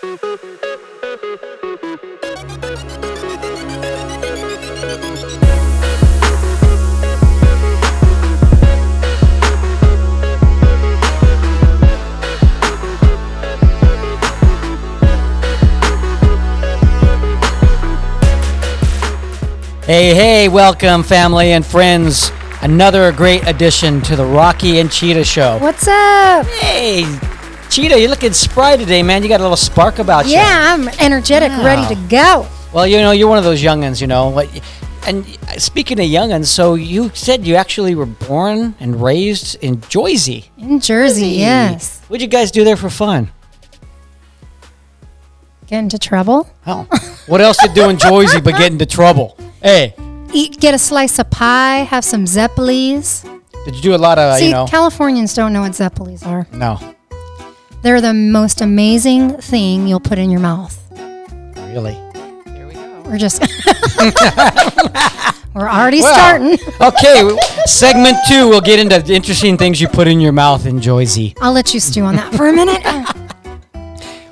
Hey, hey, welcome, family and friends. Another great addition to the Rocky and Cheetah Show. What's up? Hey, Cheetah, you're looking spry today, man. You got a little spark about you. Yeah, I'm energetic, Wow. ready to go. Well, you know, you're one of those youngins, you know. What? And speaking of youngins, so you said you actually were born and raised in Jersey. In Jersey, yes. What'd you guys do there for fun? Get into trouble. Oh, what else to do in Jersey but get into trouble? Hey, Eat, get a slice of pie, have some Zeppelis. did you do a lot of, See, you know? Californians don't know what Zeppelis are. no, They're the most amazing thing you'll put in your mouth. really. Here we go. We're just, we're already Wow. starting. Okay, segment two, we'll get into the interesting things you put in your mouth in Joyzy. I'll let you stew on that for a minute.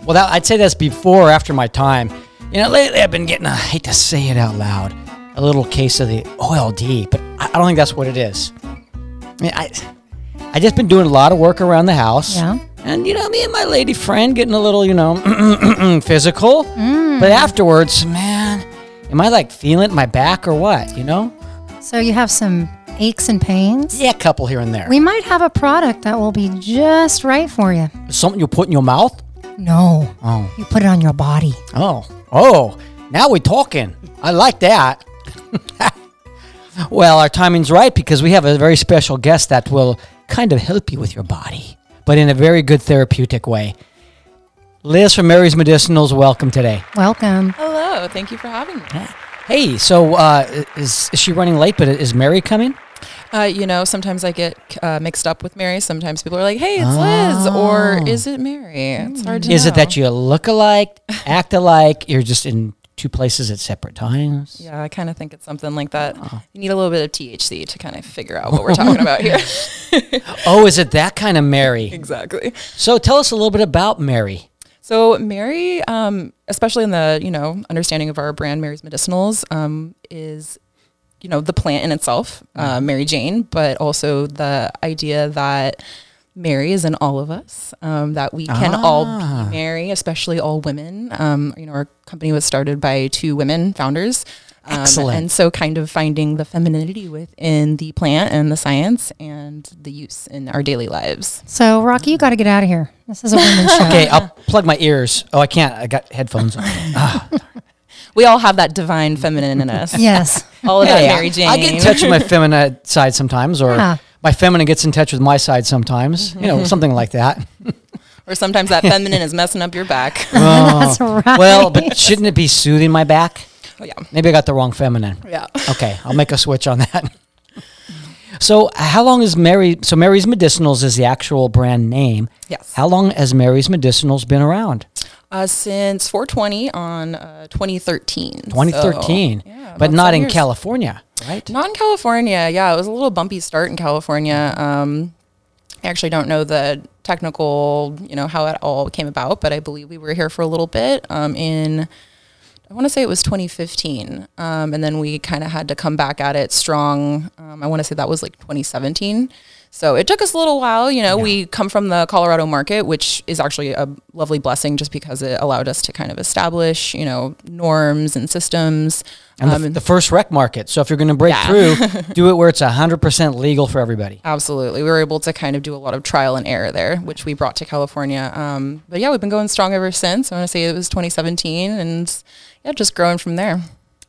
Well, that, I'd say that's before or after my time. You know, lately I've been getting, I hate to say it out loud, a little case of the OLD, but I, I don't think that's what it is. I mean, I, I just been doing a lot of work around the house. Yeah. And, you know, me and my lady friend getting a little, you know, physical. Mm. But afterwards, man, am I like feeling my back or what, you know? So you have some aches and pains. Yeah, a couple here and there. We might have a product that will be just right for you. Something you put in your mouth? No, Oh. you put it on your body. Oh, oh, now we're talking. I like that. well, our timing's right because we have a very special guest that will kind of help you with your body, but in a very good therapeutic way. Liz from Mary's Medicinals, welcome today. Welcome. Hello, thank you for having me. Hey, so uh, is, is she running late, but is Mary coming? Uh, you know, sometimes I get uh, mixed up with Mary. Sometimes people are like, "Hey, it's Liz," or "Is it Mary?" It's hard to Is know. it that you look alike, act alike, you're just in two places at separate times? Yeah, I kind of think it's something like that. You need a little bit of THC to kind of figure out what we're talking about here. Oh, is it that kind of Mary? exactly. So tell us a little bit about Mary. So Mary, um, especially in the you know understanding of our brand, Mary's Medicinals, um, is you know the plant in itself, uh, Mary Jane, but also the idea that Mary is in all of us, um, that we can all be Mary, especially all women. Um, you know, our company was started by two women founders. Um, Excellent. And so, kind of finding the femininity within the plant and the science and the use in our daily lives. So, Rocky, you got to get out of here. This is a women's show. Okay, I'll plug my ears. Oh, I can't. I got headphones on. Ah. We all have that divine feminine in us. Yes. all of that Hey, Mary Jane. I get in touch with my feminine side sometimes, or Yeah. My feminine gets in touch with my side sometimes. You know, something like that. or sometimes that feminine is messing up your back. That's right. Well, but shouldn't it be soothing my back? Oh, yeah. Maybe I got the wrong feminine. Yeah. Okay, I'll make a switch on that. So, how long is Mary? So, Mary's Medicinals is the actual brand name. Yes. How long has Mary's Medicinals been around? Uh, since 420 on uh, 2013. So, 2013, yeah, but not in years. California, right? Not in California. Yeah, it was a little bumpy start in California. Um, I actually don't know the technical, you know, how it all came about, but I believe we were here for a little bit um, in, I want to say it was 2015. Um, and then we kind of had to come back at it strong. Um, I want to say that was like 2017. So it took us a little while. You know, we come from the Colorado market, which is actually a lovely blessing just because it allowed us to kind of establish, you know, norms and systems. And the, Um, the first rec market. So if you're going to break Yeah. through, do it where it's 100% legal for everybody. Absolutely. We were able to kind of do a lot of trial and error there, which we brought to California. Um, but yeah, we've been going strong ever since. I want to say it was 2017 and yeah, just growing from there.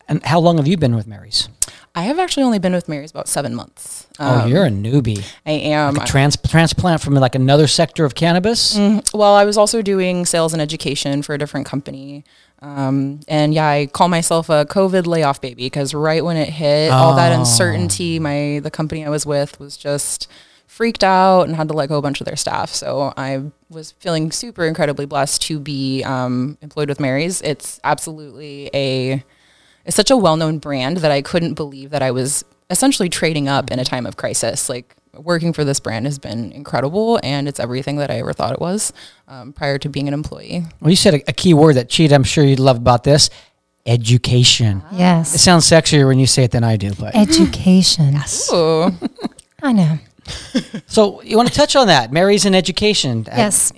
And how long have you been with Mary's? I have actually only been with Mary's about seven months. oh, Um, you're a newbie. I am. A trans- transplant from like another sector of cannabis? Mm, well, I was also doing sales and education for a different company. Um, and yeah, I call myself a COVID layoff baby because right when it hit, all that Oh. uncertainty, my the company I was with was just freaked out and had to let go a bunch of their staff. So I was feeling super incredibly blessed to be um, employed with Mary's. It's absolutely a it's such a well-known brand that I couldn't believe that I was essentially trading up in a time of crisis. Like working for this brand has been incredible, and it's everything that I ever thought it was um, prior to being an employee. Well, you said a, a key word that cheat. I'm sure you'd love about this: education. Yes. It sounds sexier when you say it than I do, but Education. Ooh. I know. so you want to touch on that? Mary's in education. I- Yes.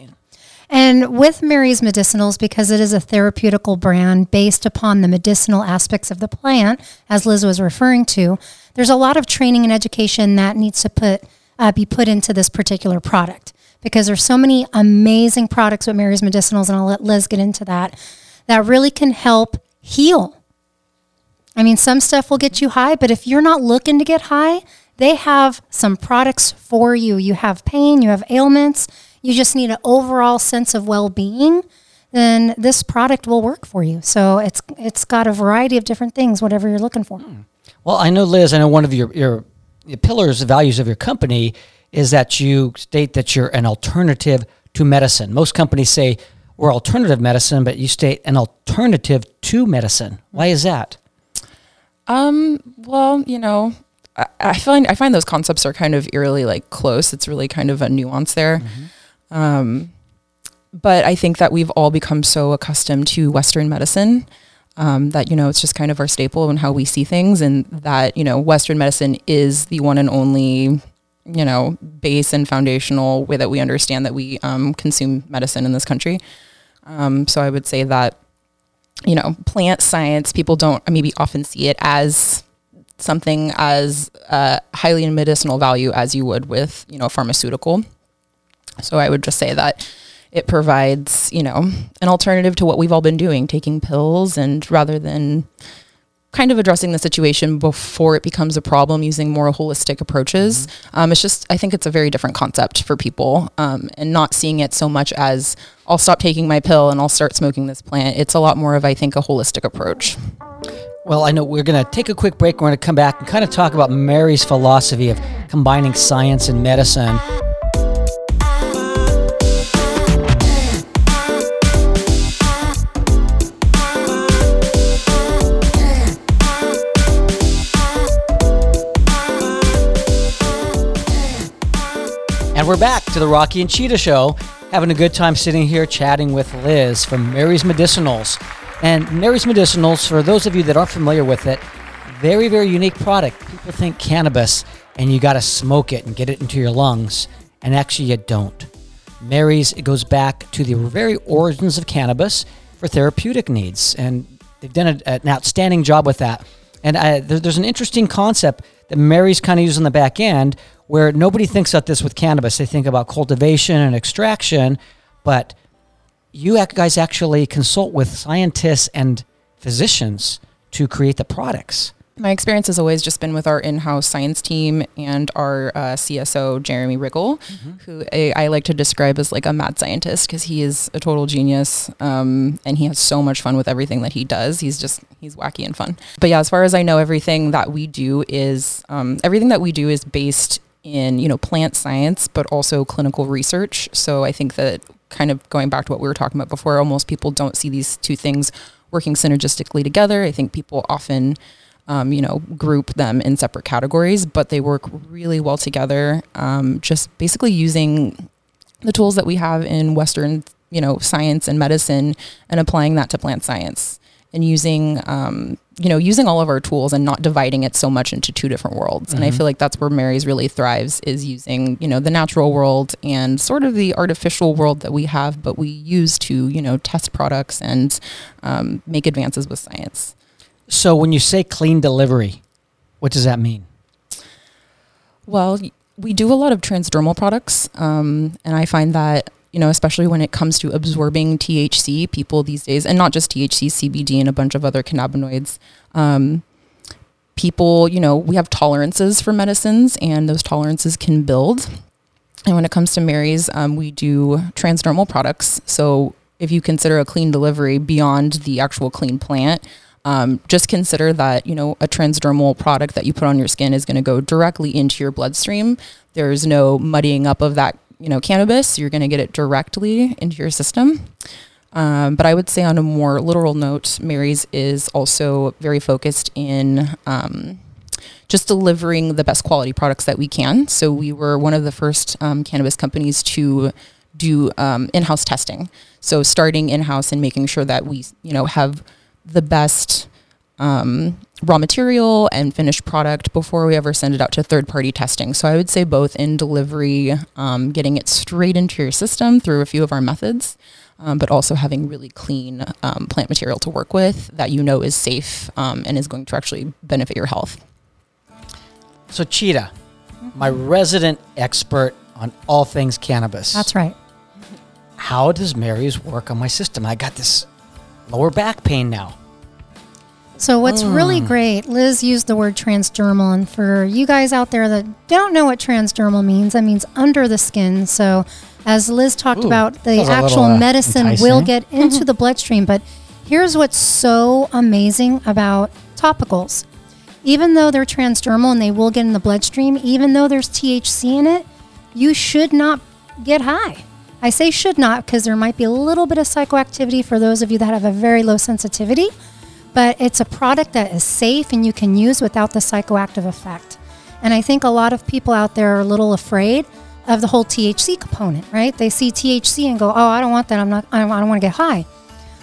And with Mary's Medicinals, because it is a therapeutical brand based upon the medicinal aspects of the plant, as Liz was referring to, there's a lot of training and education that needs to put uh, be put into this particular product because there's so many amazing products with Mary's Medicinals, and I'll let Liz get into that, that really can help heal. I mean, some stuff will get you high, but if you're not looking to get high, they have some products for you. You have pain, you have ailments, you just need an overall sense of well-being, then this product will work for you. So it's it's got a variety of different things, whatever you're looking for. Well, I know, Liz. I know one of your your, your pillars, the values of your company, is that you state that you're an alternative to medicine. Most companies say we're alternative medicine, but you state an alternative to medicine. Why is that? Um, well, you know, I, I find I find those concepts are kind of eerily like close. It's really kind of a nuance there. Um, but I think that we've all become so accustomed to Western medicine um, that you know it's just kind of our staple and how we see things, and that you know Western medicine is the one and only you know base and foundational way that we understand that we um, consume medicine in this country. Um, so I would say that you know, plant science, people don't maybe often see it as something as uh, highly in medicinal value as you would with, you know, pharmaceutical. So I would just say that it provides, you know, an alternative to what we've all been doing, taking pills, and rather than kind of addressing the situation before it becomes a problem using more holistic approaches. Um, it's just, I think it's a very different concept for people um, and not seeing it so much as I'll stop taking my pill and I'll start smoking this plant. It's a lot more of, I think, a holistic approach. Well, I know we're going to take a quick break. We're going to come back and kind of talk about Mary's philosophy of combining science and medicine. And we're back to the Rocky and Cheetah Show, having a good time sitting here chatting with Liz from Mary's Medicinals. And Mary's Medicinals, for those of you that aren't familiar with it, very, very unique product. People think cannabis and you got to smoke it and get it into your lungs, and actually you don't. Mary's, it goes back to the very origins of cannabis for therapeutic needs, and they've done a, an outstanding job with that. And I, there, there's an interesting concept that Mary's kind of using the back end where nobody thinks about this with cannabis. They think about cultivation and extraction, but you guys actually consult with scientists and physicians to create the products. My experience has always just been with our in-house science team and our uh, CSO Jeremy Riggle, who I, I like to describe as like a mad scientist because he is a total genius um, and he has so much fun with everything that he does. He's just he's wacky and fun. But yeah, as far as I know, everything that we do is um, everything that we do is based in you know plant science, but also clinical research. So I think that kind of going back to what we were talking about before, almost people don't see these two things working synergistically together. I think people often um, you know, group them in separate categories, but they work really well together. Um, just basically using the tools that we have in Western, you know, science and medicine, and applying that to plant science, and using, um, you know, using all of our tools and not dividing it so much into two different worlds. And I feel like that's where Mary's really thrives is using, you know, the natural world and sort of the artificial world that we have, but we use to, you know, test products and um, make advances with science. So when you say clean delivery, what does that mean? Well, we do a lot of transdermal products, um, and I find that you know, especially when it comes to absorbing THC, people these days, and not just THC, CBD, and a bunch of other cannabinoids. Um, people, you know, we have tolerances for medicines, and those tolerances can build. And when it comes to Mary's, um, we do transdermal products. So if you consider a clean delivery beyond the actual clean plant, um, just consider that you know a transdermal product that you put on your skin is going to go directly into your bloodstream. There's no muddying up of that you know cannabis. You're going to get it directly into your system. Um, but I would say on a more literal note, Mary's is also very focused in um, just delivering the best quality products that we can. So we were one of the first um, cannabis companies to do um, in-house testing. So starting in-house and making sure that we, you know, have the best um, raw material and finished product before we ever send it out to third-party testing. So I would say both in delivery, um, getting it straight into your system through a few of our methods, um, but also having really clean um, plant material to work with that you know is safe um, and is going to actually benefit your health. So, Cheetah, my resident expert on all things cannabis. That's right. How does Mary's work on my system? I got this lower back pain now. So what's really great, Liz used the word transdermal, and for you guys out there that don't know what transdermal means, that means under the skin. So as Liz talked Ooh, about, the actual little, uh, medicine enticing. will get into the bloodstream. But here's what's so amazing about topicals. Even though they're transdermal and they will get in the bloodstream, even though there's THC in it, you should not get high. I say should not because there might be a little bit of psychoactivity for those of you that have a very low sensitivity, but it's a product that is safe and you can use without the psychoactive effect. And I think a lot of people out there are a little afraid of the whole THC component, right? They see THC and go, "Oh, I don't want that. I'm not. I don't, don't want to get high."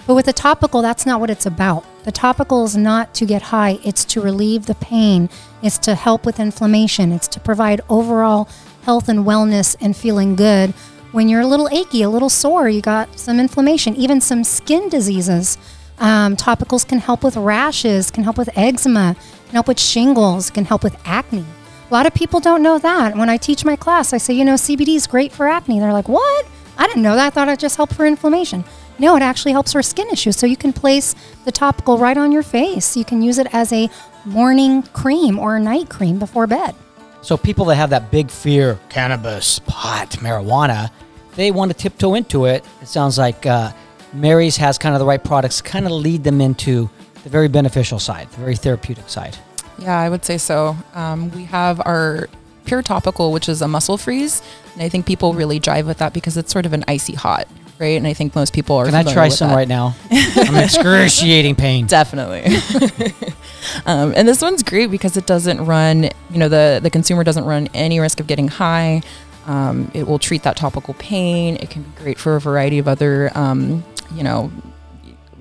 But with the topical, that's not what it's about. The topical is not to get high, it's to relieve the pain, it's to help with inflammation, it's to provide overall health and wellness and feeling good. When you're a little achy, a little sore, you got some inflammation, even some skin diseases. Um, topicals can help with rashes, can help with eczema, can help with shingles, can help with acne. A lot of people don't know that. When I teach my class, I say, you know, CBD is great for acne. They're like, what? I didn't know that. I thought it just helped for inflammation. No, it actually helps for skin issues. So you can place the topical right on your face. You can use it as a morning cream or a night cream before bed. So, people that have that big fear cannabis, pot, marijuana they want to tiptoe into it. It sounds like uh, Mary's has kind of the right products, kind of lead them into the very beneficial side, the very therapeutic side. Yeah, I would say so. Um, we have our pure topical, which is a muscle freeze, and I think people really jive with that because it's sort of an icy hot, right? And I think most people are. Can I try some that. right now? I'm excruciating pain. Definitely. um, and this one's great because it doesn't run, you know, the, the consumer doesn't run any risk of getting high. Um, it will treat that topical pain. It can be great for a variety of other, um, you know,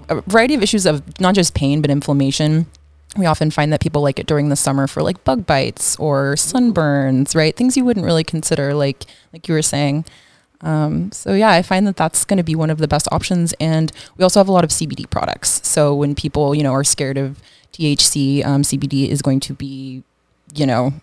a variety of issues of not just pain, but inflammation. We often find that people like it during the summer for like bug bites or sunburns, right? Things you wouldn't really consider, like like you were saying. Um, so yeah, I find that that's going to be one of the best options, and we also have a lot of CBD products. So when people you know are scared of THC, um, CBD is going to be, you know,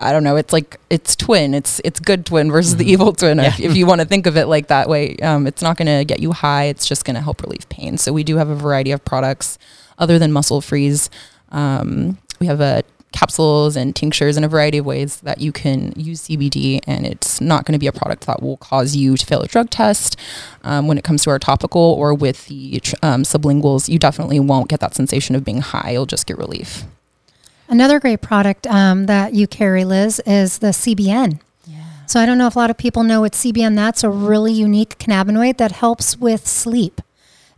I don't know. It's like it's twin. It's it's good twin versus the evil twin. If, if you want to think of it like that way, um, it's not going to get you high. It's just going to help relieve pain. So we do have a variety of products other than muscle freeze. Um, we have a capsules and tinctures in a variety of ways that you can use CBD, and it's not going to be a product that will cause you to fail a drug test. Um, when it comes to our topical or with the um, sublinguals, you definitely won't get that sensation of being high. You'll just get relief. Another great product um, that you carry, Liz, is the CBN. Yeah. So I don't know if a lot of people know what CBN. That's a really unique cannabinoid that helps with sleep,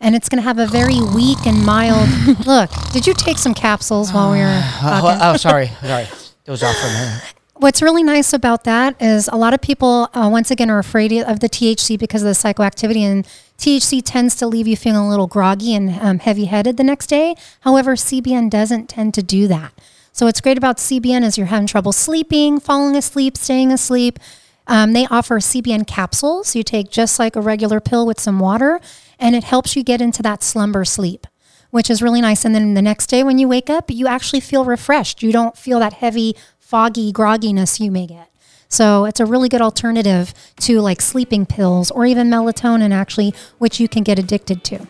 and it's going to have a very weak and mild. look, did you take some capsules while we were Oh, oh, sorry, sorry. It was off for a minute. What's really nice about that is a lot of people, uh, once again, are afraid of the THC because of the psychoactivity, and THC tends to leave you feeling a little groggy and um, heavy headed the next day. However, CBN doesn't tend to do that. So, what's great about CBN is you're having trouble sleeping, falling asleep, staying asleep. Um, they offer CBN capsules you take just like a regular pill with some water, and it helps you get into that slumber sleep which is really nice. And then the next day when you wake up, you actually feel refreshed. You don't feel that heavy, foggy grogginess you may get. So it's a really good alternative to like sleeping pills or even melatonin, actually, which you can get addicted to.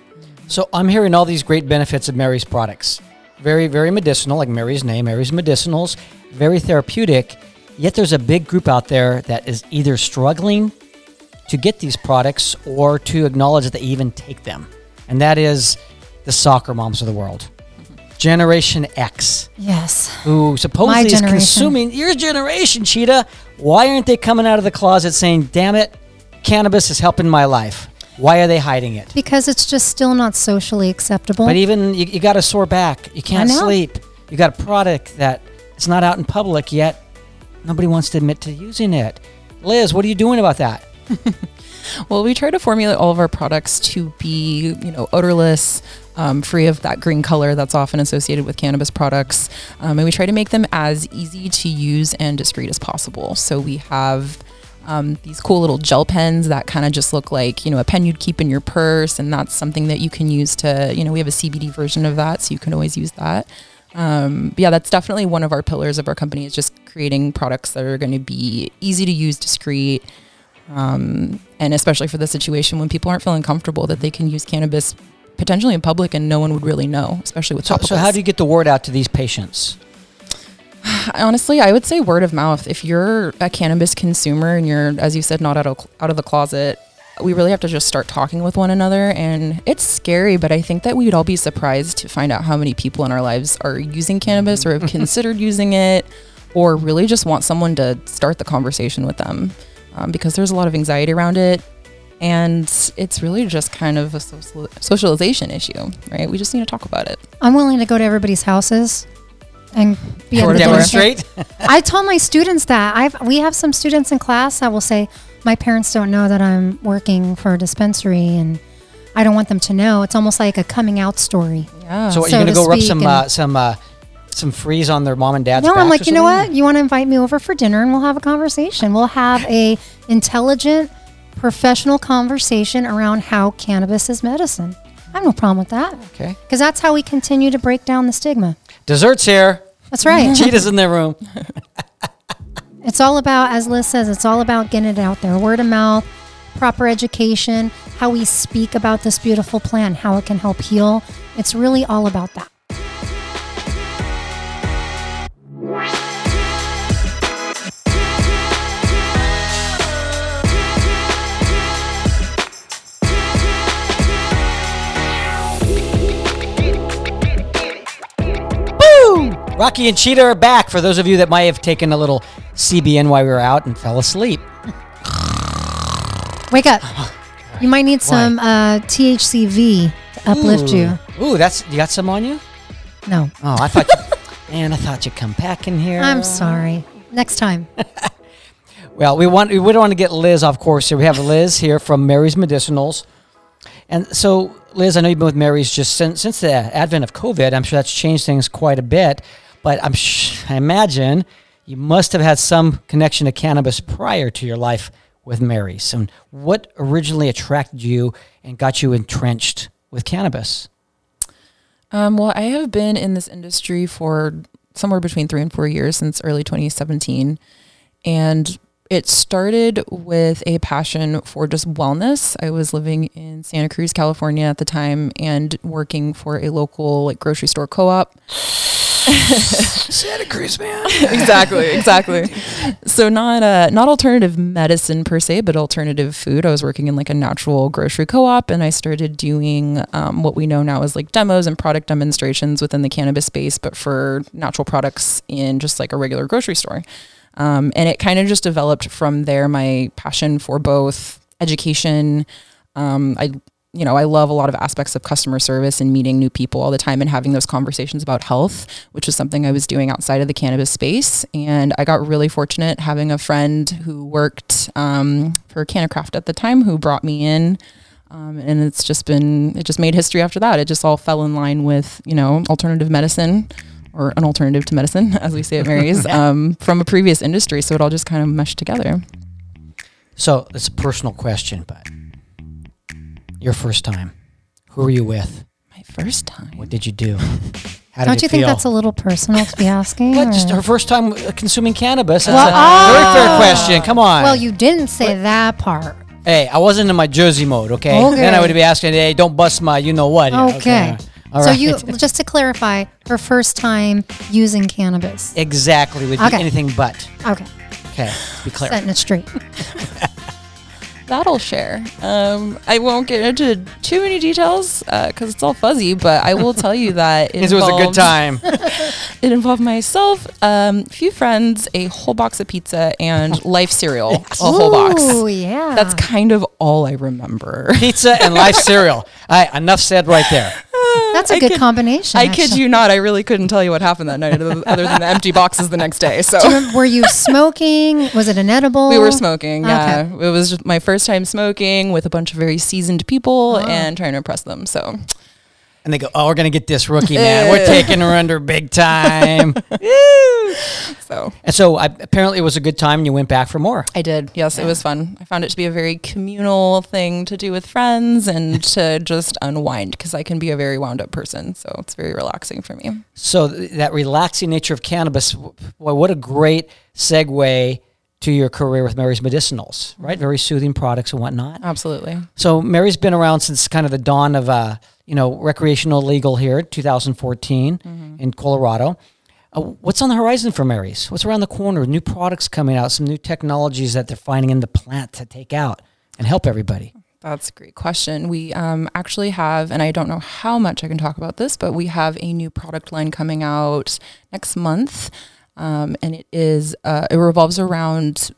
So I'm hearing all these great benefits of Mary's products. Very, very medicinal, like Mary's name, Mary's Medicinals, very therapeutic. Yet there's a big group out there that is either struggling to get these products or to acknowledge that they even take them. And that is the soccer moms of the world. Generation X, Yes. who supposedly is consuming your generation, Cheetah. Why aren't they coming out of the closet saying, damn it, cannabis is helping my life? Why are they hiding it? Because it's just still not socially acceptable. But even you, you got a sore back, you can't sleep. You got a product that It's not out in public yet. Nobody wants to admit to using it. Liz, what are you doing about that? Well, we try to formulate all of our products to be, you know, odorless, um, free of that green color that's often associated with cannabis products, um, and we try to make them as easy to use and discreet as possible. So we have um, these cool little gel pens that kind of just look like, you know, a pen you'd keep in your purse, and that's something that you can use to, you know, we have a CBD version of that, so you can always use that. Um, yeah, that's definitely one of our pillars of our company is just creating products that are going to be easy to use, discreet, um, and especially for the situation when people aren't feeling comfortable that they can use cannabis potentially in public and no one would really know, especially with So, so how do you get the word out to these patients? Honestly, I would say word of mouth. If you're a cannabis consumer and you're, as you said, not out of out of the closet, we really have to just start talking with one another. And it's scary, but I think that we'd all be surprised to find out how many people in our lives are using cannabis or have considered using it, or really just want someone to start the conversation with them, um, because there's a lot of anxiety around it. And it's really just kind of a social, socialization issue, right? We just need to talk about it. I'm willing to go to everybody's houses and be Or a demonstrate? I told my students that I've we have some students in class that will say my parents don't know that I'm working for a dispensary and I don't want them to know. It's almost like a coming out story. Yeah. So, are you're going to to go rub some uh, some uh, some freeze on their mom and dad's no, I'm like, you know what? You want to invite me over for dinner and we'll have a conversation. We'll have a intelligent, professional conversation around how cannabis is medicine. I have no problem with that Okay. because that's how we continue to break down the stigma. Desserts here. That's right. Cheetahs in their room. It's all about, as Liz says, it's all about getting it out there. Word of mouth, proper education, how we speak about this beautiful plant, how it can help heal. It's really all about that. Rocky and Cheetah are back. For those of you that might have taken a little CBN while we were out and fell asleep. Wake up. You might need some uh, THCV to uplift you. Ooh, that's you got some on you? No, Oh, I thought. You, man, I thought you'd come back in here. I'm sorry. Next time. Well, we want we don't want to get Liz off course here. We have Liz here from Mary's Medicinals, and so Liz, I know you've been with Mary's just since since the advent of COVID. I'm sure that's changed things quite a bit, but I'm sh- I imagine you must have had some connection to cannabis prior to your life with Mary's. And what originally attracted you and got you entrenched with cannabis? Um, well, I have been in this industry for somewhere between three and four years since early 2017. And it started with a passion for just wellness. I was living in Santa Cruz, California at the time and working for a local like grocery store co-op. Santa Cruz, man. exactly, exactly. So not uh, not alternative medicine per se, but alternative food. I was working in like a natural grocery co-op, and I started doing um, what we know now as like demos and product demonstrations within the cannabis space, but for natural products in just like a regular grocery store. Um, and it kind of just developed from there. My passion for both education. Um, I you know, I love a lot of aspects of customer service and meeting new people all the time and having those conversations about health, which is something I was doing outside of the cannabis space. And I got really fortunate having a friend who worked um, for CannaCraft at the time who brought me in. Um, and it's just been, it just made history after that. It just all fell in line with, you know, alternative medicine or an alternative to medicine, as we say at Mary's, um, from a previous industry. So it all just kind of meshed together. So it's a personal question, but your first time, who were you with? My first time. What did you do? How did you Don't you think that's a little personal to be asking? What? Just her first time consuming cannabis? That's Well, a very fair oh. question. Come on. well, you didn't say that part. hey, I wasn't in my Jersey mode. Okay. Okay. Then I would be asking, hey, don't bust my, you know what? Okay. All so right. you just to clarify, her first time using cannabis. exactly would be Okay. anything but. Okay, Okay. Be clear. setting it straight. That'll share. Um, I won't get into too many details because it's all fuzzy, but I will tell you that it, It was a good time. It involved myself, um, a few friends, a whole box of pizza, and life cereal, a whole box. Oh yeah. That's kind of all I remember. Pizza and life cereal. All right. Enough said right there. That's a I good kid- combination. I kid you not. I really couldn't tell you what happened that night, other than the empty boxes the next day. So Were you smoking? Was it an edible? we were smoking. Okay. Yeah, it was my first time smoking with a bunch of very seasoned people Oh. and trying to impress them. So And they go, "Oh, we're gonna get this rookie man. We're taking her under big time." so and so, I, apparently, it was a good time, and you went back for more. I did. Yes, it was fun. I found it to be a very communal thing to do with friends and to just unwind because I can be a very wound up person. So it's very relaxing for me. So th- that relaxing nature of cannabis, boy, what a great segue to your career with Mary's Medicinals, right? Very soothing products and whatnot. Absolutely. So Mary's been around since kind of the dawn of, uh, you know, recreational legal here, 2014 in Colorado. Uh, what's on the horizon for Mary's? What's around the corner? New products coming out, some new technologies that they're finding in the plant to take out and help everybody. That's a great question. We um, actually have, and I don't know how much I can talk about this, but we have a new product line coming out next month, um, and it is uh, it revolves around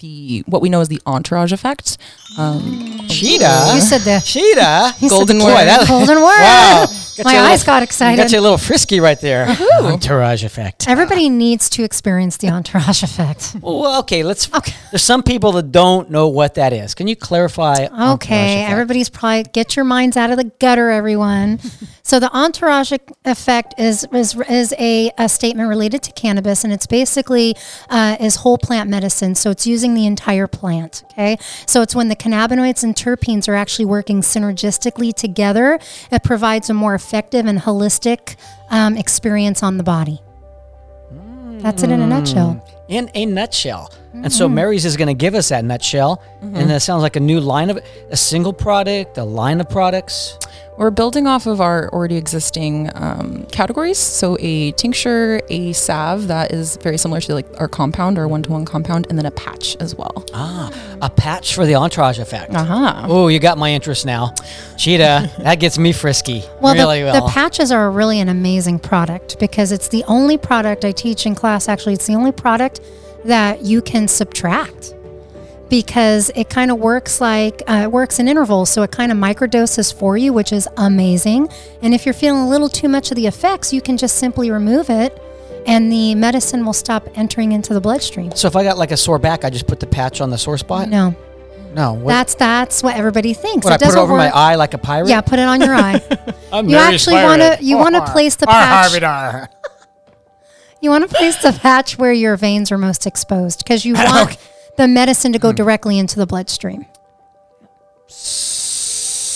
the what we know as the entourage effect. Um, Cheetah. You said the Cheetah. Golden the word. Boy, that- golden word. Wow. Got My eyes little- got excited. Got you a little frisky right there. Entourage effect. Everybody needs to experience the entourage effect. Well, okay, let's. Okay. There's some people that don't know what that is. Can you clarify? Okay, everybody's probably get your minds out of the gutter, everyone. so the entourage effect is is, is a, a statement related to cannabis, and it's basically uh, is whole plant medicine. So it's using the entire plant. Okay, so it's when the cannabinoids and terpenes are actually working synergistically together. It provides a more effective and holistic um, experience on the body. That's it in a nutshell. Mm. in a nutshell. And so mm-hmm. Mary's is going to give us that nutshell. And mm-hmm. that sounds like a new line of a single product, a line of products. We're building off of our already existing um, categories. So a tincture, a salve that is very similar to like our compound, our one-to-one compound, and then a patch as well. Ah, a patch for the entourage effect. Uh-huh. Oh, you got my interest now. Cheetah, that gets me frisky. Well, really the, well. the patches are really an amazing product because it's the only product I teach in class. Actually, it's the only product that you can subtract because it kind of works like uh, it works in intervals. So it kind of microdoses for you, which is amazing. And if you're feeling a little too much of the effects, you can just simply remove it and the medicine will stop entering into the bloodstream. so if I got like a sore back, I just put the patch on the sore spot? No, No. What, that's that's what everybody thinks. what, I put it doesn't over my eye like a pirate? Yeah, put it on your eye. I'm You actually want to pirate. you want to place the Ar, patch. Harvey Dar. You want to place the patch where your veins are most exposed because you want Okay. The medicine to go Hmm. directly into the bloodstream.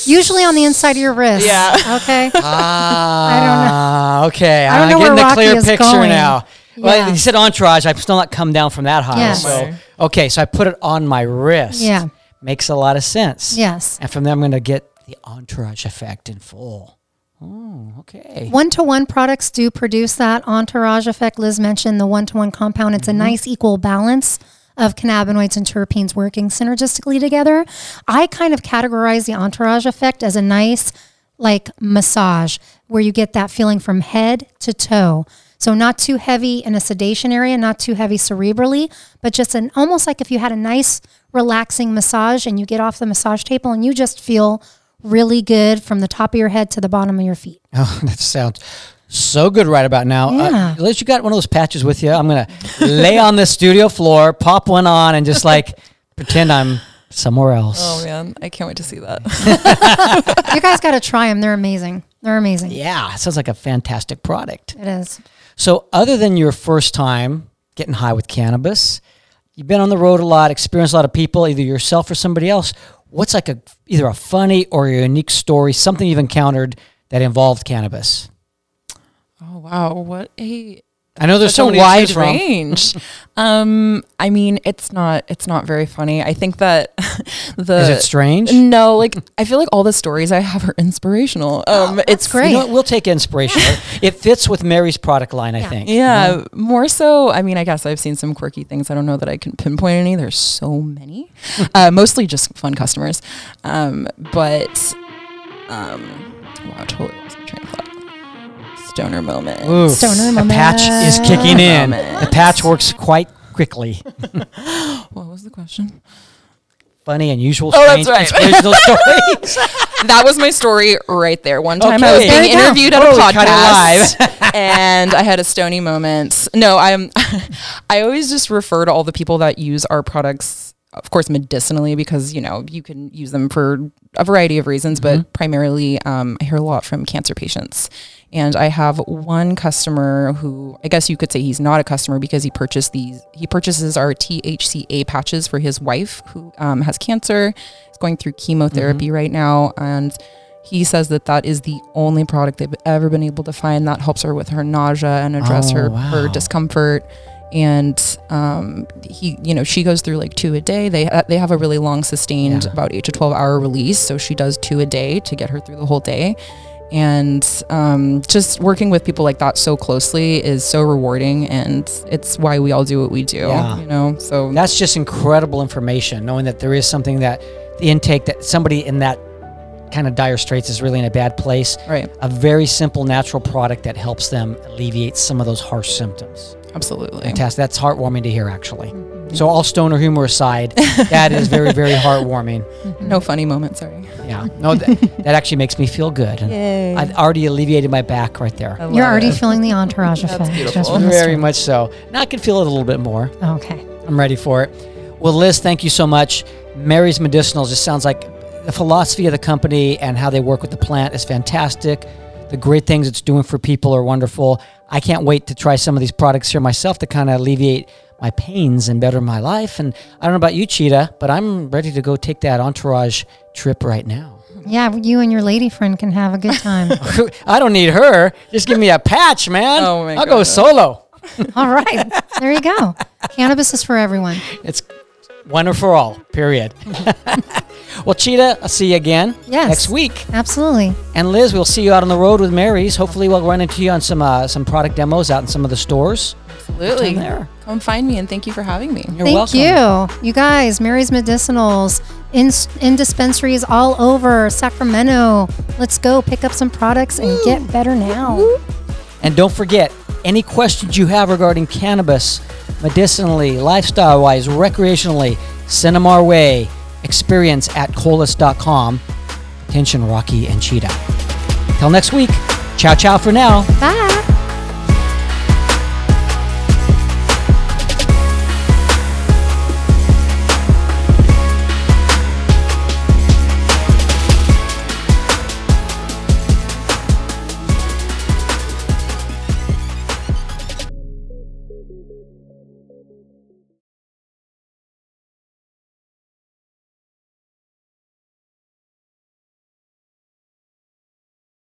Usually on the inside of your wrist. Yeah. Okay. Ah, okay. I don't I'm know getting where the Rocky clear is picture going. now. Well, Yeah. you said entourage. I'm still not come down from that high. Yes. So, okay, so I put it on my wrist. Yeah. Makes a lot of sense. Yes. And from there, I'm going to get the entourage effect in full. Oh, okay. One to one products do produce that entourage effect. Liz mentioned the one to one compound. It's a nice equal balance of cannabinoids and terpenes working synergistically together. I kind of categorize the entourage effect as a nice, like, massage where you get that feeling from head to toe. So, not too heavy in a sedation area, not too heavy cerebrally, but just an almost like if you had a nice, relaxing massage and you get off the massage table and you just feel really good from the top of your head to the bottom of your feet. Oh, that sounds so good right about now. Yeah. Uh, Liz, you got one of those patches with you. I'm going to lay on the studio floor, pop one on, and just like pretend I'm somewhere else. Oh man, I can't wait to see that. you guys got to try them. They're amazing. They're amazing. Yeah, it sounds like a fantastic product. It is. So, other than your first time getting high with cannabis, you've been on the road a lot, experienced a lot of people, either yourself or somebody else. What's like a either a funny or a unique story, something you've encountered that involved cannabis? Oh wow, what a I know there's so a many to wide range. um, I mean, it's not it's not very funny. I think that the Is it strange? No, like I feel like all the stories I have are inspirational. Um, it's great. You know? We'll take inspiration. it fits with Mary's product line, I think. Yeah, more so. I mean, I guess I've seen some quirky things. I don't know that I can pinpoint any. There's so many, uh, mostly just fun customers. Um, but um, wow, totally lost my train of thought. Stoner moment. Ooh, Stoner the patch is moment. kicking in. Moment. The patch works quite quickly. What was the question? Funny, unusual, Oh, strange, that's right. inspirational stories. that was my story right there. One time I was being you interviewed at Oh, a we cut podcast, and I had a stony moment. No, I'm. I always just refer to all the people that use our products, of course, medicinally, because you know you can use them for a variety of reasons, Mm-hmm. but primarily, um, I hear a lot from cancer patients. And I have one customer who I guess you could say he's not a customer because he purchased these. He purchases our THCA patches for his wife who um, has cancer. He's going through chemotherapy Mm-hmm. right now, and he says that that is the only product they've ever been able to find that helps her with her nausea and address Oh, her wow. her discomfort. And um, he, you know, she goes through like two a day. They uh, they have a really long, sustained, Yeah. about eight to twelve hour release. So she does two a day to get her through the whole day. And um, just working with people like that so closely is so rewarding, and it's why we all do what we do. Yeah. You know, so That's just incredible information, knowing that there is something that the intake that somebody in that kind of dire straits is really in a bad place. right, A very simple natural product that helps them alleviate some of those harsh symptoms. Absolutely. Fantastic. That's heartwarming to hear, actually. So, all stoner humor aside, that is very, very heartwarming. No funny moments. Sorry. Yeah. No, th- that actually makes me feel good. And Yay. I've already alleviated my back right there. You're already feeling the entourage That's effect. beautiful. just Very much so. Now I can feel it a little bit more. Okay. I'm ready for it. Well, Liz, thank you so much. Mary's Medicinals just sounds like the philosophy of the company and how they work with the plant is fantastic. The great things it's doing for people are wonderful. I can't wait to try some of these products here myself to kind of alleviate my pains and better my life. And I don't know about you, Cheetah, but I'm ready to go take that entourage trip right now. Yeah, you and your lady friend can have a good time. I don't need her. Just give me a patch, man. Oh my I'll go solo. All right. There you go. Cannabis is for everyone. It's one or for all, period. well, Cheetah, I'll see you again Yes. next week. Absolutely. And Liz, we'll see you out on the road with Mary's. Hopefully, we'll run into you on some uh, some product demos out in some of the stores. Absolutely. Come there. Come find me and thank you for having me. You're Thank welcome. you. You guys, Mary's Medicinals in, in dispensaries all over Sacramento. Let's go pick up some products and get better now. And don't forget, any questions you have regarding cannabis, medicinally, lifestyle wise, recreationally, send them our way. Experience at colas.com. Attention, Rocky and Cheetah. Till next week. Ciao, ciao for now. Bye.